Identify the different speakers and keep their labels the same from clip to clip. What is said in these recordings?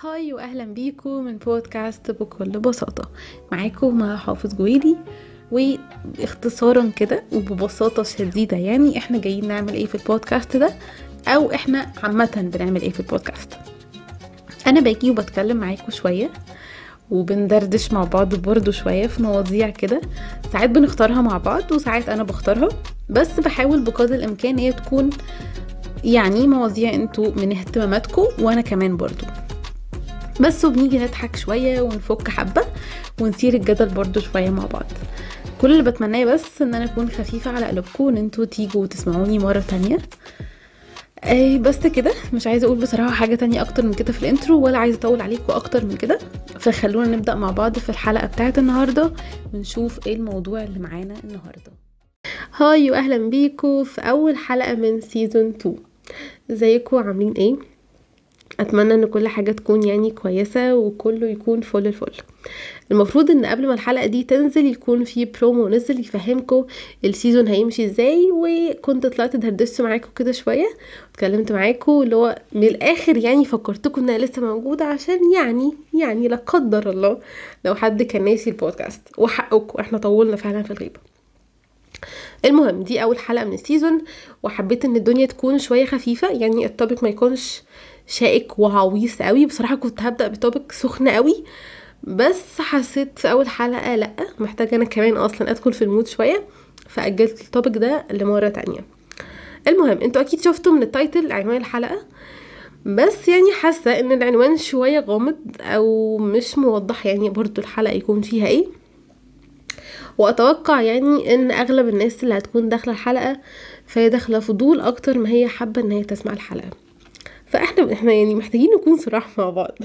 Speaker 1: هاي واهلا بيكم من بودكاست بكل بساطة. معاكم مع حافظ جويلي واختصارا كده وببساطة شديدة يعني إحنا جايين نعمل إيه في البودكاست ده؟ أو إحنا عامة بنعمل إيه في البودكاست؟ أنا باجي وبتكلم معاكم شوية وبندردش مع بعض برضو شوية في مواضيع كده. ساعات بنختارها مع بعض وساعات أنا بختارها بس بحاول بقدر الإمكان هي تكون يعني مواضيع أنتوا من اهتماماتكم وأنا كمان برضو. بس وبنيجي نضحك شوية ونفك حبة ونثير الجدل برضو شوية مع بعض. كل اللي بتمناه بس إن أنا أكون خفيفة على قلوبكم وإن أنتوا تيجوا وتسمعوني مرة تانية. اي بس كده. مش عايزة أقول بصراحة حاجة تانية أكتر من كده في الانترو ولا عايزة أطول عليكم أكتر من كده. فخلونا نبدأ مع بعض في الحلقة بتاعة النهارده ونشوف إيه الموضوع اللي معانا النهارده. Hi واهلا بيكم في أول حلقة من season 2 إزيكم؟ عاملين إيه؟ أتمنى إن كل حاجة تكون يعني كويسة وكله يكون فل الفل. المفروض إن قبل ما الحلقة دي تنزل يكون في برومو نزل يفهمكم ال season هيمشي إزاي وكنت طلعت دردشت معاكم كده شوية اتكلمت معاكم اللي هو من الآخر يعني فكرتكم إنها لسه موجودة عشان يعني يعني لا قدر الله لو حد كان ناسي البودكاست. وحقكم إحنا طولنا فعلا في الغيبة. المهم دي أول حلقة من ال season وحبيت إن الدنيا تكون شوية خفيفة يعني ال topic ما يكونش شائك وعويص قوي. بصراحة كنت هبدأ ب topic سخن قوي بس حسيت في أول حلقة لأ محتاجة أنا كمان أصلا أدخل في ال mood شوية فأجلت ال topic ده لمرة تانية. المهم أنتوا أكيد شفتوا من ال title عنوان الحلقة بس يعني حاسة إن العنوان شوية غامض أو مش موضح يعني برضو الحلقة يكون فيها إيه. وأتوقع يعني إن أغلب الناس اللي هتكون داخلة الحلقة فهي داخلة فضول أكتر ما هي حابة إن هي تسمع الحلقة. فاحنا إحنا يعني محتاجين نكون صراح مع بعض.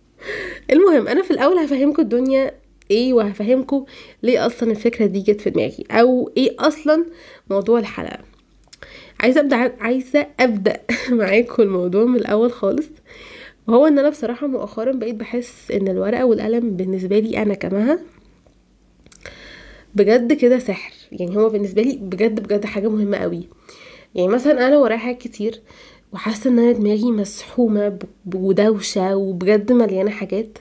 Speaker 1: المهم أنا في الأول هفهمكم الدنيا إيه وهفهمكم ليه أصلا الفكرة دي جت في دماغي أو إيه أصلا موضوع الحلقة. عايزة ابدا عايزة أبدأ معاكم الموضوع من الأول خالص. وهو إن أنا بصراحة مؤخرا بقيت بحس إن الورقة والقلم بالنسبة لي أنا كمها بجد كده سحر. يعني هو بالنسبة لي بجد بجد حاجة مهمة قوي. يعني مثلا أنا ورايا حاجات كتير وحاسة إن أنا دماغي مسحومة ودوشة وبجد مليانة حاجات.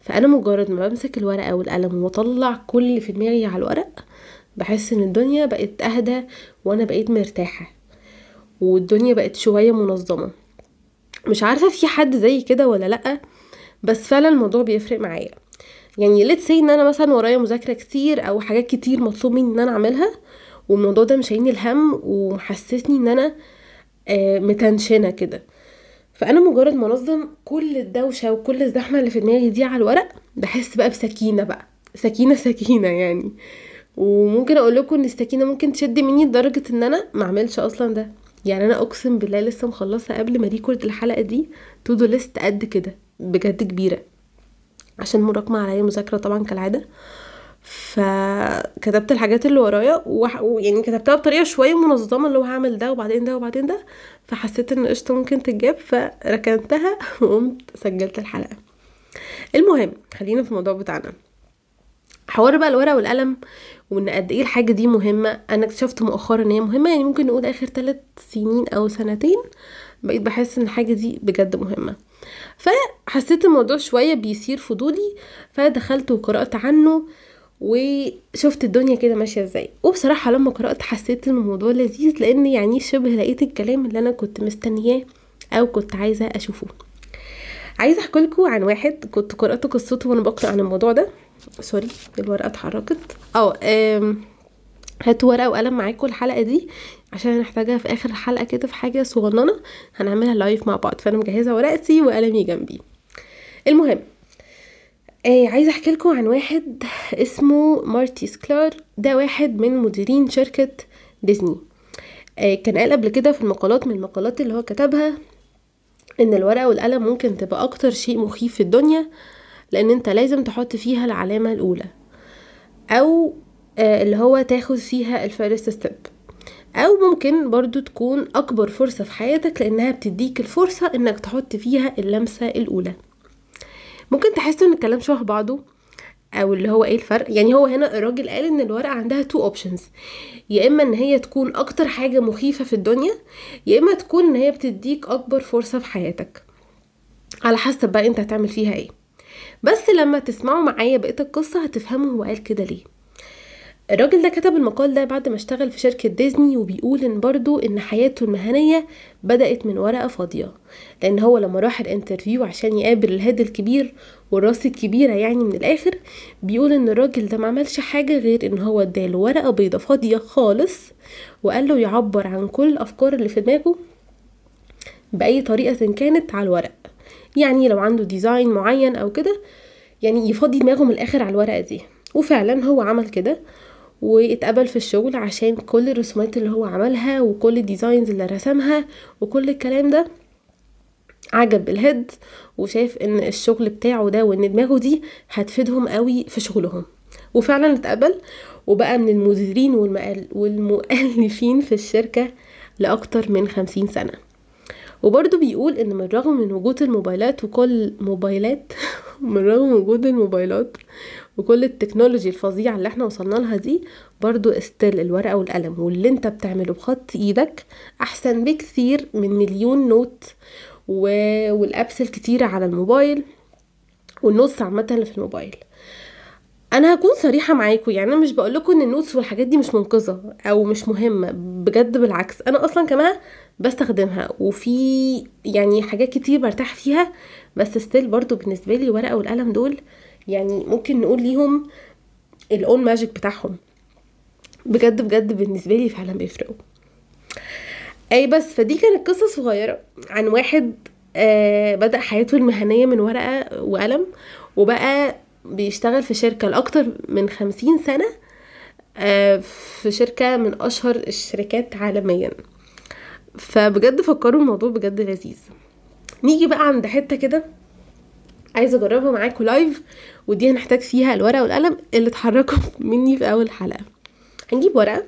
Speaker 1: فأنا مجرد ما بمسك الورقة والقلم وأطلع كل اللي في دماغي على الورق بحس إن الدنيا بقت أهدى وأنا بقيت مرتاحة. والدنيا بقت شوية منظمة. مش عارفة في حد زي كده ولا لأ بس فعلا الموضوع بيفرق معايا. يعني ليت سي إن أنا مثلا ورايا مذاكرة كتير أو حاجات كتير مطلوب مني إن أنا أعملها والموضوع ده مش عيني الهم ومحسسني إن أنا متنشنة كده. فأنا مجرد ما أنظم كل الدوشة وكل الزحمة اللي في دماغي دي على الورق بحس بقى بسكينة بقى. سكينة سكينة يعني. وممكن أقول لكم إن السكينة ممكن تشد مني لدرجة إن أنا ما أعملش أصلا ده. يعني أنا أقسم بالله لسه مخلصة قبل ما record الحلقة دي to-do list قد كده بجد كبيرة. عشان مراكمة عليا مذاكرة طبعا كالعادة. فكتبت الحاجات اللي ورايا ويعني كتبتها بطريقة شوية منظمة اللي هو هعمل ده وبعدين ده وبعدين ده. فحسيت إن قشطة ممكن تتجاب فركنتها وقمت سجلت الحلقة. المهم خلينا في الموضوع بتاعنا. حوار بقى الورقة والقلم وإن قد إيه الحاجة دي مهمة. أنا اكتشفت مؤخرا إن هي مهمة يعني ممكن نقول آخر ثلاث سنين أو سنتين بقيت بحس إن الحاجة دي بجد مهمة. فحسيت الموضوع شوية بيثير فضولي فدخلت وقرأت عنه. وشفت الدنيا كده ماشية إزاي. وبصراحة لما قرأت حسيت إن الموضوع لذيذ لأن يعني شبه لقيت الكلام اللي أنا كنت مستنياه أو كنت عايزة أشوفه. عايزة أحكي لكم عن واحد كنت قرأت قصته وأنا بقرأ عن الموضوع ده. sorry الورقة اتحركت. آه هاتوا ورقة وقلم معاكم الحلقة دي عشان هنحتاجها في آخر الحلقة كده في حاجة صغننة هنعملها live مع بعض. فأنا مجهزة ورقتي وقلمي جنبي. المهم آه عايزة أحكي لكم عن واحد اسمه مارتي سكلار ده واحد من مديرين شركة ديزني. آه كان قال قبل كده في المقالات من المقالات اللي هو كتبها إن الورقة والقلم ممكن تبقى أكتر شيء مخيف في الدنيا لأن أنت لازم تحط فيها العلامة الأولى. أو آه اللي هو تاخد فيها ال first step. أو ممكن برضو تكون أكبر فرصة في حياتك لأنها بتديك الفرصة إنك تحط فيها اللمسة الأولى. ممكن تحسوا إن الكلام شبه بعضه؟ أو اللي هو إيه الفرق؟ يعني هو هنا الراجل قال إن الورقة عندها two options يا إما إن هي تكون أكتر حاجة مخيفة في الدنيا يا إما تكون إن هي بتديك أكبر فرصة في حياتك. على حسب بقى أنت هتعمل فيها إيه. بس لما تسمعوا معايا بقية القصة هتفهموا هو قال كده ليه. الراجل ده كتب المقال ده بعد ما اشتغل في شركة ديزني وبيقول إن برضو إن حياته المهنية بدأت من ورقة فاضية لأن هو لما راح ال interview عشان يقابل ال head الكبير والراس الكبيرة يعني من الآخر بيقول إن الراجل ده ما عملش حاجة غير إن هو اداله ورقة بيضة فاضية خالص وقال له يعبر عن كل الأفكار اللي في دماغه بأي طريقة كانت على الورق. يعني لو عنده design معين أو كده يعني يفضي دماغه من الآخر على الورقة دي. وفعلا هو عمل كده. واتقبل في الشغل عشان كل الرسومات اللي هو عملها وكل ال designs اللي رسمها وكل الكلام ده. عجب الهيد وشاف إن الشغل بتاعه ده وإن دماغه دي هتفيدهم قوي في شغلهم. وفعلا اتقبل. وبقى من المديرين والمؤلفين في الشركة لأكتر من خمسين سنة. وبرضه بيقول إن من الرغم من وجود الموبايلات وكل موبايلات من رغم وجود الموبايلات وكل التكنولوجي الفظيعة اللي إحنا وصلنا لها دي برضو استيل الورقة والقلم واللي انت بتعمله بخط إيدك احسن بكثير من مليون note و... وال apps الكتيرة على الموبايل وال notes عامة اللي في الموبايل. أنا هكون صريحة معاكم يعني أنا مش بقول لكم إن ال notes والحاجات دي مش منقذة أو مش مهمة بجد بالعكس. أنا أصلا كمان بستخدمها وفي يعني حاجات كتير برتاح فيها بس still برضو بالنسبة لي الورقه والقلم دول يعني ممكن نقول ليهم ال own magic بتاعهم. بجد بجد بالنسبة لي فعلا بيفرقوا. أي بس فدي كانت قصة صغيرة عن واحد آه بدأ حياته المهنية من ورقة وقلم وبقى بيشتغل في شركة لأكتر من خمسين سنة آه في شركة من أشهر الشركات عالميا. فبجد فكروا الموضوع بجد لذيذ. نيجي بقى عند حتة كده عايزة أجربها معاكم لايف ودي هنحتاج فيها الورقة والقلم اللي اتحركوا مني في أول حلقة. هنجيب ورقة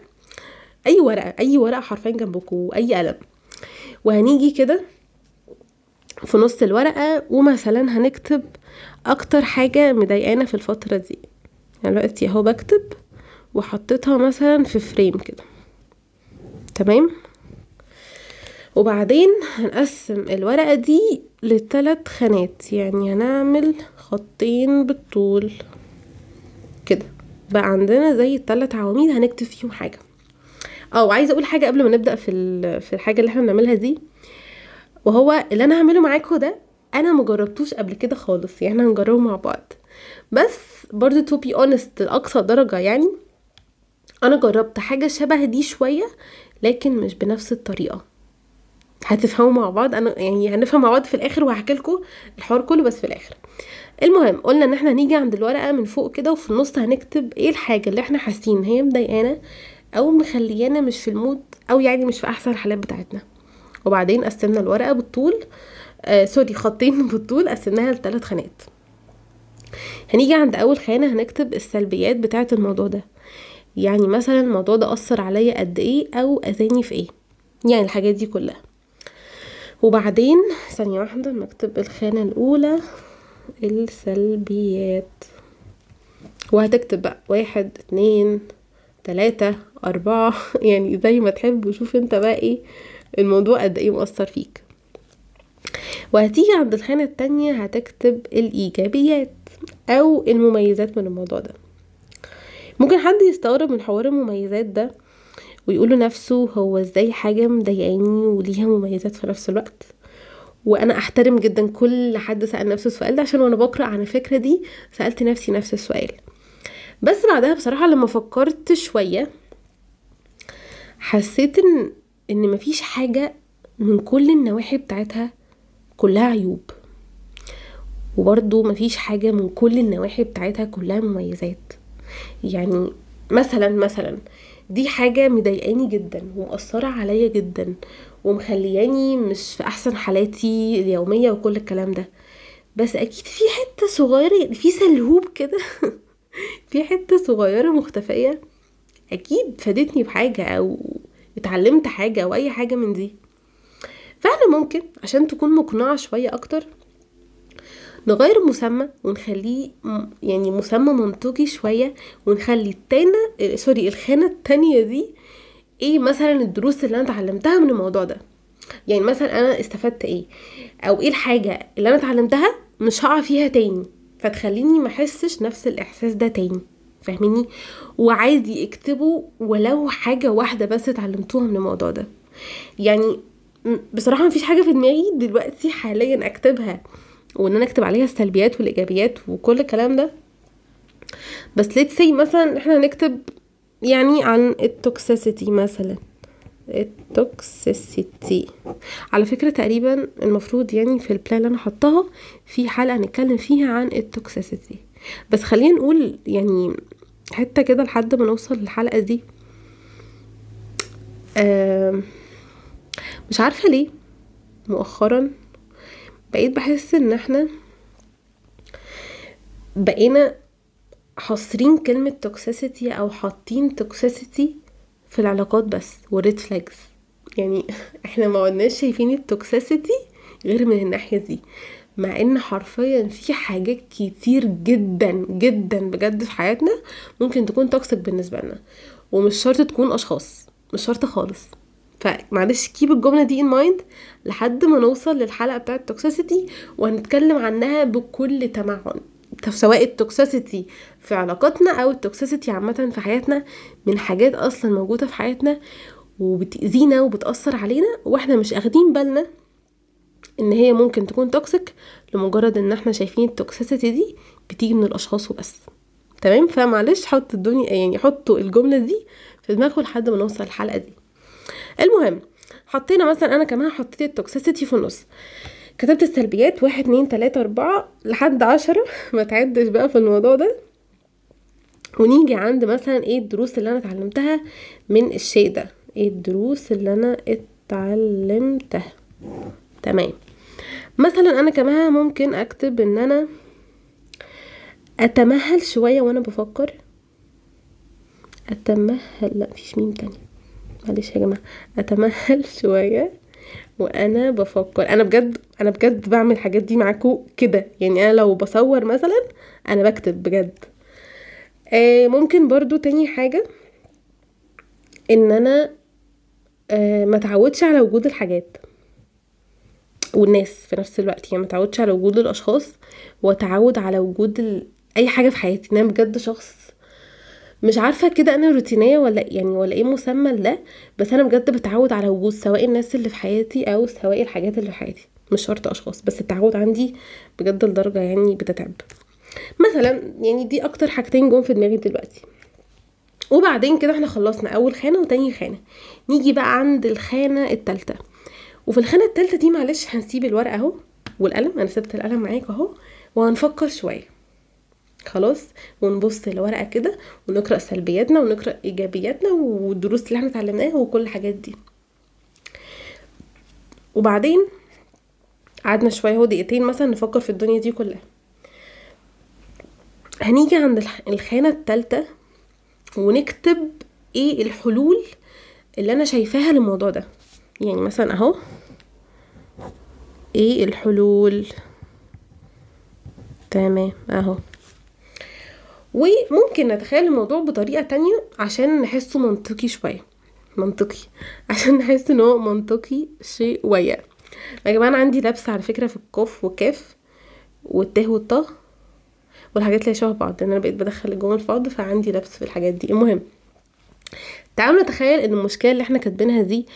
Speaker 1: أي ورقة أي ورقة حرفيا جنبكم أي قلم. وهنيجي كده في نص الورقة ومثلا هنكتب أكتر حاجة مضايقانا في الفترة دي. يعني دلوقتي أهو بكتب وحطيتها مثلا في فريم كده. تمام؟ وبعدين هنقسم الورقة دي لثلاث خانات. يعني هنعمل خطين بالطول. كده. بقى عندنا زي الثلاث عواميد هنكتب فيهم حاجة. آه وعايزه أقول حاجة قبل ما نبدأ في في الحاجة اللي إحنا بنعملها دي. وهو اللي أنا هعمله معاكم ده أنا مجربتوش قبل كده خالص. يعني هنجربه مع بعض. بس برضو to be honest لأقصى درجة يعني أنا جربت حاجة شبه دي شوية لكن مش بنفس الطريقة. هتفهموا مع بعض. أنا يعني هنفهم مع بعض في الآخر وهحكي لكم الحوار كله بس في الآخر. المهم قلنا إن إحنا هنيجي عند الورقة من فوق كده وفي النص هنكتب إيه الحاجة اللي إحنا حاسين هي مضايقانا أو مخليانا مش في ال mood أو يعني مش في أحسن الحالات بتاعتنا. وبعدين قسمنا الورقة بالطول آه sorry خطين بالطول قسمناها لثلاث خانات. هنيجي عند أول خانة هنكتب السلبيات بتاعة الموضوع ده. يعني مثلا الموضوع ده أثر عليا قد إيه أو أذاني في إيه. يعني الحاجات دي كلها. وبعدين ثانية واحدة نكتب الخانة الأولى السلبيات. وهتكتب بقى واحد اتنين تلاتة أربعة. يعني زي ما تحب وشوف انت بقى إيه الموضوع قد إيه مؤثر فيك. وهتيجي عند الخانة التانية هتكتب الإيجابيات أو المميزات من الموضوع ده. ممكن حد يستغرب من حوار المميزات ده ويقول لنفسه هو إزاي حاجة مضايقاني وليها مميزات في نفس الوقت. وأنا أحترم جدا كل حد سأل نفسه السؤال ده عشان وأنا بقرأ عن الفكرة دي سألت نفسي نفس السؤال. بس بعدها بصراحة لما فكرت شوية حسيت إن إن مفيش حاجة من كل النواحي بتاعتها كلها عيوب. وبرضو مفيش حاجة من كل النواحي بتاعتها كلها مميزات. يعني مثلا مثلا دي حاجة مضايقاني جدا ومأثرة عليا جدا ومخلياني مش في أحسن حالاتي اليومية وكل الكلام ده. بس أكيد في حتة صغيرة يعني في سلهوب كده. في حتة صغيرة مختفية. أكيد فادتني بحاجة أو اتعلمت حاجة أو أي حاجة من دي. فاحنا ممكن عشان تكون مقنعة شوية أكتر. نغير المسمى ونخليه يعني مسمى منطقي شوية ونخلي التانة سوري الخانة التانية دي إيه مثلا الدروس اللي أنا اتعلمتها من الموضوع ده. يعني مثلا أنا استفدت إيه؟ أو إيه الحاجة اللي أنا اتعلمتها مش هقع فيها تاني فتخليني ما أحسش نفس الإحساس ده تاني. فاهميني؟ وعادي اكتبوا ولو حاجة واحدة بس اتعلمتوها من الموضوع ده. يعني بصراحة مفيش حاجة في دماغي دلوقتي حاليا أكتبها وإن أنا أكتب عليها السلبيات والإيجابيات وكل الكلام ده. بس let's say مثلا إحنا نكتب يعني عن ال toxicity مثلا. ال toxicity على فكرة تقريبا المفروض يعني في ال plan اللي أنا حطاها في حلقة نتكلم فيها عن ال toxicity بس خلينا نقول يعني حتة كده لحد ما نوصل للحلقة دي. مش عارفة ليه. مؤخرا بقيت بحس إن إحنا بقينا حاصرين كلمة toxicity أو حاطين toxicity في العلاقات بس و red flags يعني إحنا ما بقيناش شايفين ال toxicity غير من الناحية دي. مع إن حرفيا في حاجات كتير جدا جدا بجد في حياتنا ممكن تكون toxic بالنسبة لنا. ومش شرط تكون أشخاص مش شرط خالص. فمعلش keep الجملة دي in mind لحد ما نوصل للحلقة بتاعه ال toxicity وهنتكلم عنها بكل تمعن. سواء ال toxicity في علاقاتنا أو ال toxicity عامة في حياتنا من حاجات أصلا موجودة في حياتنا وبتأذينا وبتأثر علينا وإحنا مش أخدين بالنا إن هي ممكن تكون toxic لمجرد إن إحنا شايفين ال toxicity دي بتيجي من الأشخاص وبس. تمام؟ فمعلش حط الدنيا يعني حطوا الجملة دي في دماغكم لحد ما نوصل الحلقة دي. المهم حطينا مثلا أنا كمان حطيت التوكسيسيتي في النص. كتبت السلبيات واحد اتنين تلاتة أربعة لحد عشرة. ما تعدش بقى في الموضوع ده. ونيجي عند مثلا إيه الدروس اللي أنا اتعلمتها من الشيء ده. إيه الدروس اللي أنا اتعلمتها. تمام. مثلا أنا كمان ممكن أكتب إن أنا أتمهل شوية وأنا بفكر. أتمهل لا مفيش ميم تاني معلش يا جماعة أتمهل شوية وأنا بفكر أنا بجد أنا بجد بعمل الحاجات دي معاكم كده يعني أنا لو بصور مثلا أنا بكتب بجد. آه ممكن برضو تاني حاجة إن أنا آه ما تعودش على وجود الحاجات والناس في نفس الوقت يعني ما تعودش على وجود الأشخاص وأتعود على وجود ال... أي حاجة في حياتي أنا بجد شخص مش عارفة كده أنا روتينية ولا يعني ولا إيه مسمى ده بس أنا بجد بتعود على وجود سواء الناس اللي في حياتي أو سواء الحاجات اللي في حياتي مش شرط أشخاص بس التعود عندي بجد لدرجة يعني بتتعب. مثلا يعني دي أكتر حاجتين جم في دماغي دلوقتي. وبعدين كده إحنا خلصنا أول خانة وتاني خانة. نيجي بقى عند الخانة التالتة. وفي الخانة التالتة دي معلش هنسيب الورقة أهو والقلم أنا سبت القلم معاك أهو وهنفكر شوية. خلاص ونبص الورقه كده ونقرأ سلبياتنا ونقرأ إيجابياتنا والدروس اللي إحنا اتعلمناها وكل الحاجات دي. وبعدين قعدنا شوية هو دقيقتين مثلا نفكر في الدنيا دي كلها. هنيجي عند الخانة الثالثه ونكتب إيه الحلول اللي أنا شايفاها للموضوع ده. يعني مثلا اهو إيه الحلول؟ تمام اهو. وممكن نتخيل الموضوع بطريقة تانية عشان نحسه منطقي شوية. منطقي. عشان نحس إن هو منطقي شوية. يا جماعة أنا عندي لبس على فكرة في القاف والكاف والته والطه والحاجات اللي شبه بعض أنا بقيت بدخل الجمل في بعض فعندي لبس في الحاجات دي. المهم تعالوا نتخيل إن المشكلة اللي إحنا كاتبينها دي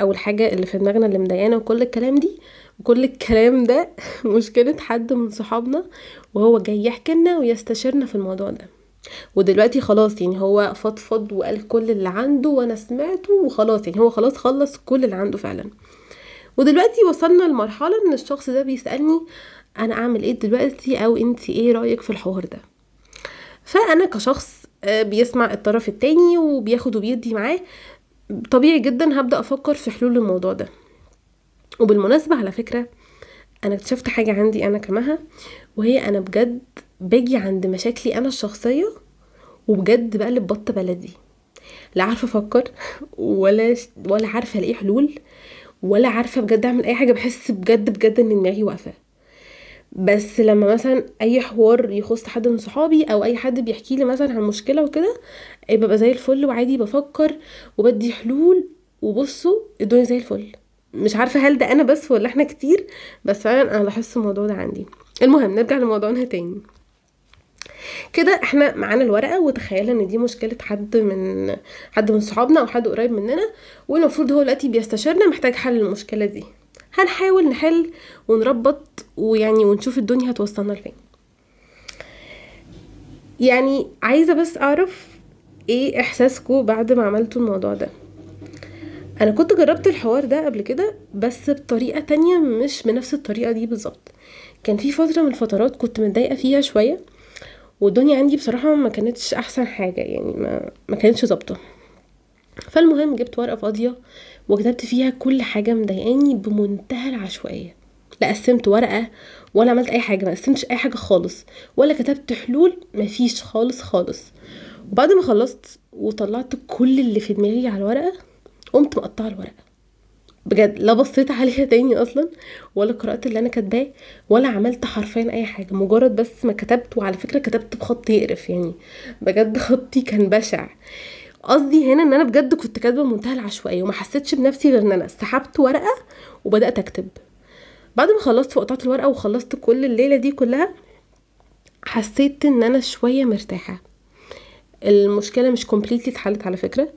Speaker 1: أو الحاجة اللي في دماغنا اللي مضايقانا وكل الكلام دي وكل الكلام ده مشكلة حد من صحابنا وهو جاي يحكي لنا ويستشيرنا في الموضوع ده. ودلوقتي خلاص يعني هو فضفض وقال كل اللي عنده وأنا سمعته وخلاص يعني هو خلاص خلص كل اللي عنده فعلا. ودلوقتي وصلنا لمرحلة إن الشخص ده بيسألني أنا أعمل إيه دلوقتي أو انت إيه رأيك في الحوار ده. فأنا كشخص آه، بيسمع الطرف التاني وبياخد وبيدي معاه طبيعي جدا هبدأ أفكر في حلول الموضوع ده. وبالمناسبة على فكرة أنا اكتشفت حاجة عندي أنا كمها وهي أنا بجد باجي عند مشاكلي أنا الشخصية وبجد بقلب بط بلدي. لا عارفة أفكر ولا ولا عارفة ألاقي حلول ولا عارفة بجد أعمل أي حاجة بحس بجد بجد إن دماغي واقفة. بس لما مثلا أي حوار يخص حد من صحابي أو أي حد بيحكي لي مثلا عن مشكلة وكده ببقى زي الفل وعادي بفكر وبدي حلول وبصوا الدنيا زي الفل. مش عارفة هل ده أنا بس ولا إحنا كتير بس فعلا أنا لاحظت الموضوع ده عندي. المهم نرجع لموضوعنا تاني. كده إحنا معانا الورقة وتخيل إن دي مشكلة حد من حد من صحابنا أو حد قريب مننا والمفروض هو دلوقتي بيستشيرنا محتاج حل المشكلة دي. هنحاول نحل ونربط ويعني ونشوف الدنيا هتوصلنا لفين. يعني عايزة بس أعرف إيه احساسكم بعد ما عملتوا الموضوع ده؟ أنا كنت جربت الحوار ده قبل كده بس بطريقة تانية مش بنفس الطريقة دي بالظبط. كان في فترة من الفترات كنت متضايقة فيها شوية والدنيا عندي بصراحة ما كانتش أحسن حاجة يعني ما ما كانتش ظابطة. فالمهم جبت ورقة فاضية وكتبت فيها كل حاجة مضايقاني بمنتهى العشوائية. لا قسمت ورقة ولا عملت أي حاجة ما قسمتش أي حاجة خالص ولا كتبت حلول مفيش خالص خالص. وبعد ما خلصت وطلعت كل اللي في دماغي على الورقة قمت مقطعة الورقة. بجد لا بصيت عليها تاني أصلا ولا قرأت اللي أنا كاتباه ولا عملت حرفيا أي حاجة. مجرد بس ما كتبت وعلى فكرة كتبت بخط يقرف يعني. بجد خطي كان بشع. قصدي هنا إن أنا بجد كنت كاتبة بمنتهى العشوائية وما حسيتش بنفسي غير إن أنا سحبت ورقة وبدأت أكتب. بعد ما خلصت وقطعت الورقة وخلصت كل الليلة دي كلها حسيت إن أنا شوية مرتاحة. المشكلة مش كومبليتلي اتحلت على فكرة.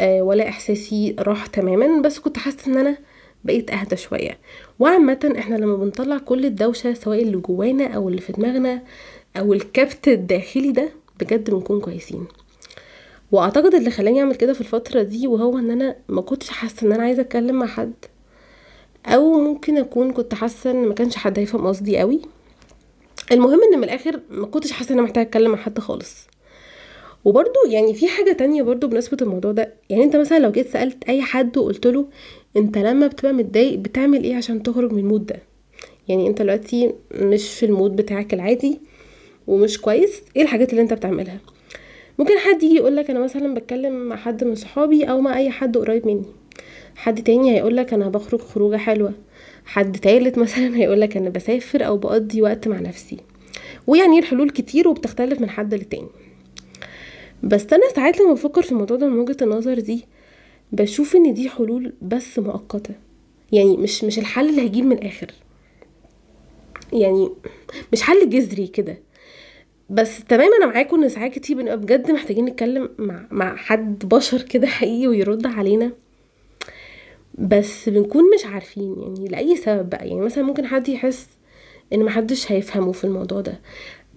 Speaker 1: ولا إحساسي راح تماما بس كنت حاسة إن أنا بقيت أهدى شوية. وعامة إحنا لما بنطلع كل الدوشة سواء اللي جوانا أو اللي في دماغنا أو الكبت الداخلي ده بجد بنكون كويسين. وأعتقد اللي خلاني أعمل كده في الفترة دي وهو إن أنا ما كنتش حاسة إن أنا عايزة أتكلم مع حد أو ممكن أكون كنت حاسة إن ما كانش حد هيفهم قصدي قوي. المهم إن من الآخر ما كنتش حاسة إن أنا محتاجة أتكلم مع حد خالص. وبرده يعني في حاجة تانية برضو بنسبه الموضوع ده يعني أنت مثلا لو جيت سألت أي حد وقلت له أنت لما بتبقى متضايق بتعمل إيه عشان تخرج من ال mood ده؟ يعني أنت دلوقتي مش في ال mood بتاعك العادي ومش كويس إيه الحاجات اللي أنت بتعملها؟ ممكن حد يجي يقولك أنا مثلا بتكلم مع حد من صحابي أو مع أي حد قريب مني. حد تاني هيقولك أنا بخرج خروجة حلوة. حد تالت مثلا هيقولك أنا بسافر أو بقضي وقت مع نفسي. ويعني الحلول كتير وبتختلف من حد للتاني. بس أنا ساعات لما بفكر في الموضوع ده من وجهة النظر دي بشوف إن دي حلول بس مؤقتة. يعني مش مش الحل اللي هيجيب من الآخر. يعني مش حل جذري كده. بس تمام أنا معاكم إن ساعات كتير بنبقى بجد محتاجين نتكلم مع مع حد بشر كده حقيقي ويرد علينا. بس بنكون مش عارفين يعني لأي سبب بقى. يعني مثلا ممكن حد يحس إن محدش هيفهمه في الموضوع ده.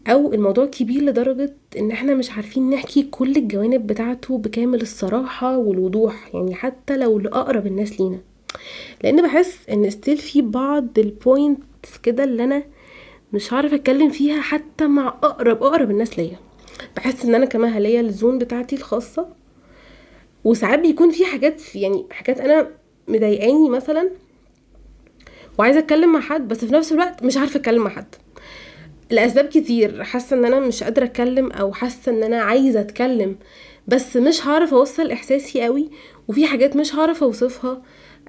Speaker 1: أو الموضوع كبير لدرجة إن إحنا مش عارفين نحكي كل الجوانب بتاعته بكامل الصراحة والوضوح يعني حتى لو لأقرب الناس لينا. لأن بحس إن still في بعض ال points كده اللي أنا مش عارف أتكلم فيها حتى مع أقرب أقرب الناس ليا. بحس إن أنا كمان ليا ال zone بتاعتي الخاصة. وساعات بيكون في حاجات يعني حاجات أنا مضايقاني مثلا وعايزة أتكلم مع حد بس في نفس الوقت مش عارفة أتكلم مع حد. لأسباب كتير. حاسة إن أنا مش قادرة أتكلم أو حاسة إن أنا عايزة أتكلم بس مش هعرف أوصل إحساسي قوي وفي حاجات مش هعرف أوصفها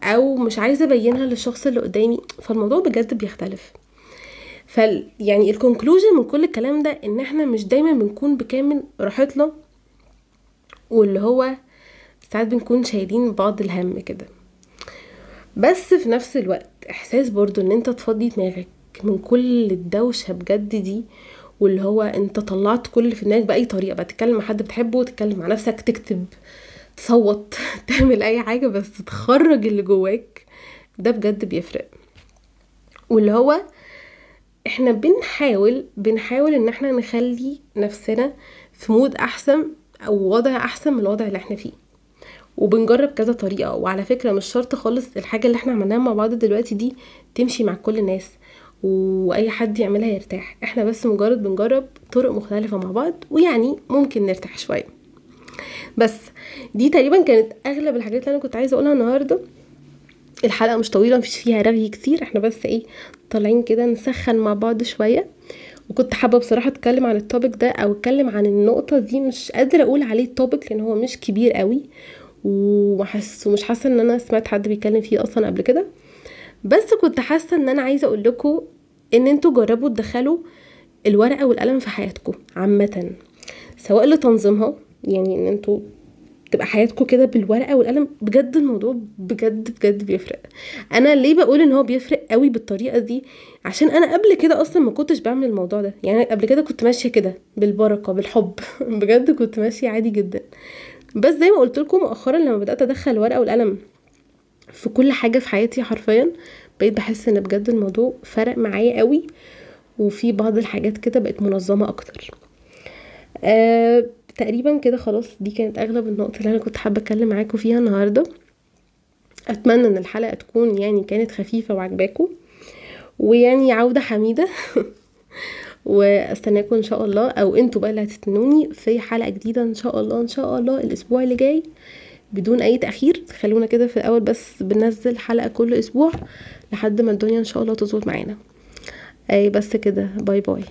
Speaker 1: أو مش عايزة أبينها للشخص اللي قدامي فالموضوع بجد بيختلف. ف يعني الكونكلوجن من كل الكلام ده إن إحنا مش دايما بنكون بكامل راحتنا واللي هو ساعات بنكون شايلين بعض الهم كده. بس في نفس الوقت إحساس برضو إن أنت تفضي دماغك من كل الدوشة بجد دي واللي هو انت طلعت كل اللي في دماغك بأي طريقة بقى تتكلم مع حد بتحبه تتكلم مع نفسك تكتب تصوت تعمل أي حاجة بس تخرج اللي جواك. ده بجد بيفرق. واللي هو إحنا بنحاول بنحاول إن إحنا نخلي نفسنا في مود أحسن أو وضع أحسن من الوضع اللي إحنا فيه. وبنجرب كذا طريقة. وعلى فكرة مش شرط خالص الحاجة اللي إحنا عملناها مع بعض دلوقتي دي تمشي مع كل الناس. وأي حد يعملها يرتاح. إحنا بس مجرد بنجرب طرق مختلفة مع بعض ويعني ممكن نرتاح شوية. بس دي تقريبا كانت أغلب الحاجات اللي أنا كنت عايزة أقولها النهارده. الحلقة مش طويلة مفيش فيها رغي كتير. إحنا بس إيه طالعين كده نسخن مع بعض شوية. وكنت حابة بصراحة أتكلم عن التوبيك ده أو أتكلم عن النقطة دي. مش قادرة أقول عليه توبيك لأن هو مش كبير قوي. ومحس ومش حاسة إن أنا سمعت حد بيتكلم فيه أصلا قبل كده. بس كنت حاسة إن أنا عايزة أقول لكم إن أنتوا جربوا تدخلوا الورقة والقلم في حياتكم عامة سواء لتنظيمها يعني إن أنتوا تبقى حياتكم كده بالورقة والقلم بجد الموضوع بجد بجد بيفرق. أنا ليه بقول إن هو بيفرق قوي بالطريقة دي؟ عشان أنا قبل كده أصلا ما كنتش بعمل الموضوع ده. يعني قبل كده كنت ماشية كده بالبركة بالحب بجد كنت ماشية عادي جدا. بس زي ما قلت لكم مؤخرا لما بدأت أدخل الورقه والقلم في كل حاجة في حياتي حرفيا بقيت بحس إن بجد الموضوع فرق معايا قوي وفي بعض الحاجات كده بقت منظمة أكتر. آه تقريبا كده خلاص دي كانت أغلب النقط اللي أنا كنت حابة أتكلم معاكم فيها النهارده. أتمنى إن الحلقة تكون يعني كانت خفيفة وعجباكم ويعني عودة حميدة. واستناكم إن شاء الله أو أنتوا بقى اللي هتستنوني في حلقة جديدة إن شاء الله إن شاء الله الأسبوع اللي جاي. بدون أي تأخير. خلونا كده في الأول بس بننزل حلقة كل أسبوع لحد ما الدنيا إن شاء الله تظبط معانا. أي بس كده. باي باي